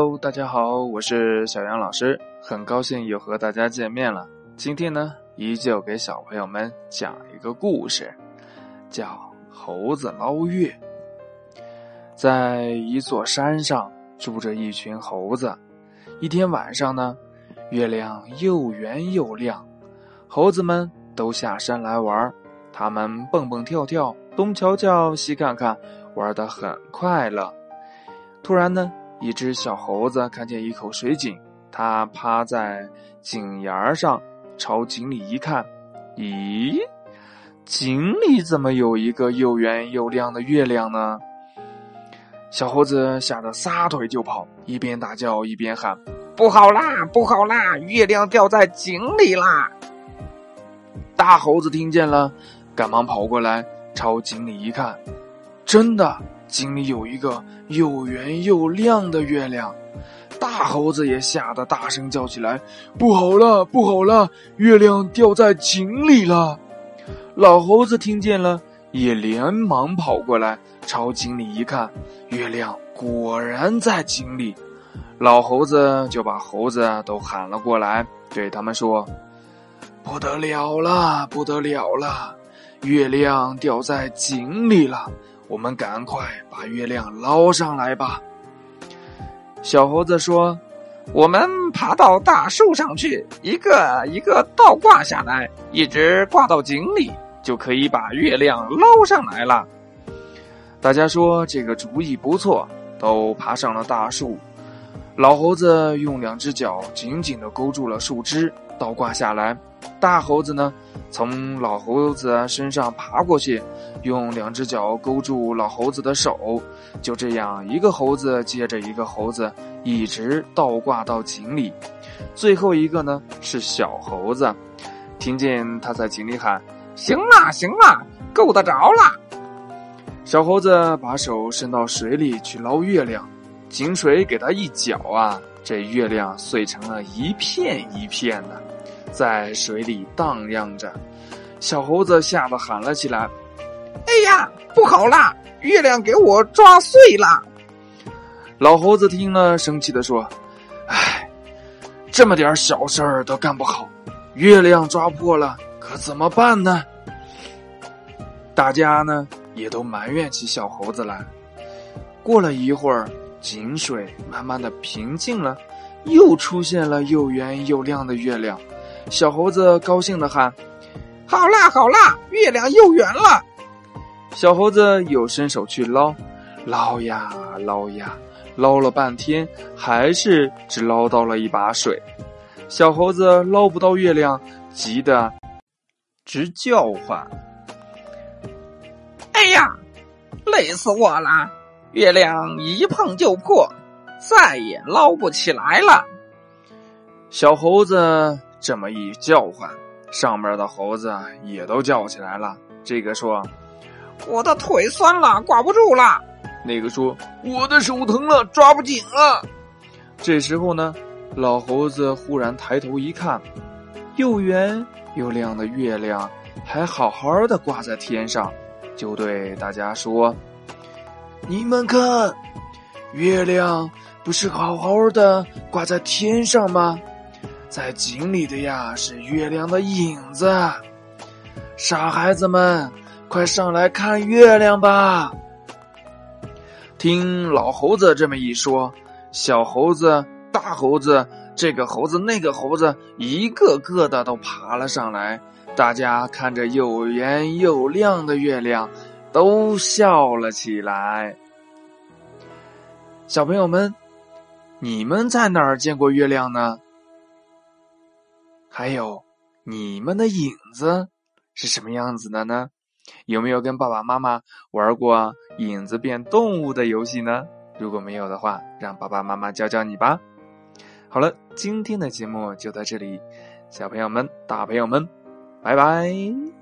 Hello，大家好，我是小杨老师，很高兴又和大家见面了。今天呢，依旧给小朋友们讲一个故事，叫《猴子捞月》。在一座山上住着一群猴子。一天晚上呢，月亮又圆又亮，猴子们都下山来玩。他们蹦蹦跳跳，东瞧瞧，西看看，玩得很快乐。突然呢，一只小猴子看见一口水井，它趴在井沿上，朝井里一看，咦，井里怎么有一个又圆又亮的月亮呢？小猴子吓得撒腿就跑，一边大叫一边喊：“不好啦，不好啦，月亮掉在井里啦！”大猴子听见了，赶忙跑过来，朝井里一看，真的，井里有一个又圆又亮的月亮。大猴子也吓得大声叫起来：“不好了，不好了，月亮掉在井里了！”老猴子听见了，也连忙跑过来。朝井里一看，月亮果然在井里。老猴子就把猴子都喊了过来，对他们说：“不得了了，不得了了，月亮掉在井里了！我们赶快把月亮捞上来吧。”小猴子说：“我们爬到大树上去，一个一个倒挂下来，一直挂到井里，就可以把月亮捞上来了。”大家说这个主意不错，都爬上了大树。老猴子用两只脚紧紧的勾住了树枝，倒挂下来。大猴子呢，从老猴子身上爬过去，用两只脚勾住老猴子的手。就这样，一个猴子接着一个猴子，一直倒挂到井里。最后一个呢，是小猴子，听见他在井里喊：“行了，行了，够得着了。”小猴子把手伸到水里去捞月亮，井水给他一搅啊，这月亮碎成了一片一片的，在水里荡漾着。小猴子吓得喊了起来：“哎呀，不好啦！月亮给我抓碎了！”老猴子听了，生气的说：“哎，这么点小事儿都干不好，月亮抓破了，可怎么办呢？”大家呢？也都埋怨起小猴子来。过了一会儿，井水慢慢的平静了，又出现了又圆又亮的月亮。小猴子高兴的喊：“好啦好啦，月亮又圆了！”小猴子又伸手去捞，捞呀捞呀，捞了半天，还是只捞到了一把水。小猴子捞不到月亮，急得直叫唤。哎呀，累死我了！月亮一碰就破，再也捞不起来了。小猴子这么一叫唤，上面的猴子也都叫起来了。这个说：“我的腿酸了，挂不住了。”那个说：“我的手疼了，抓不紧了。”这时候呢，老猴子忽然抬头一看，又圆又亮的月亮还好好的挂在天上。就对大家说：“你们看，月亮不是好好的挂在天上吗？在井里的呀是月亮的影子。傻孩子们，快上来看月亮吧！”听老猴子这么一说，小猴子、大猴子、这个猴子、那个猴子，一个个的都爬了上来。大家看着又圆又亮的月亮，都笑了起来。小朋友们，你们在哪儿见过月亮呢？还有，你们的影子是什么样子的呢？有没有跟爸爸妈妈玩过影子变动物的游戏呢？如果没有的话，让爸爸妈妈教教你吧。好了，今天的节目就到这里，小朋友们、大朋友们。拜拜。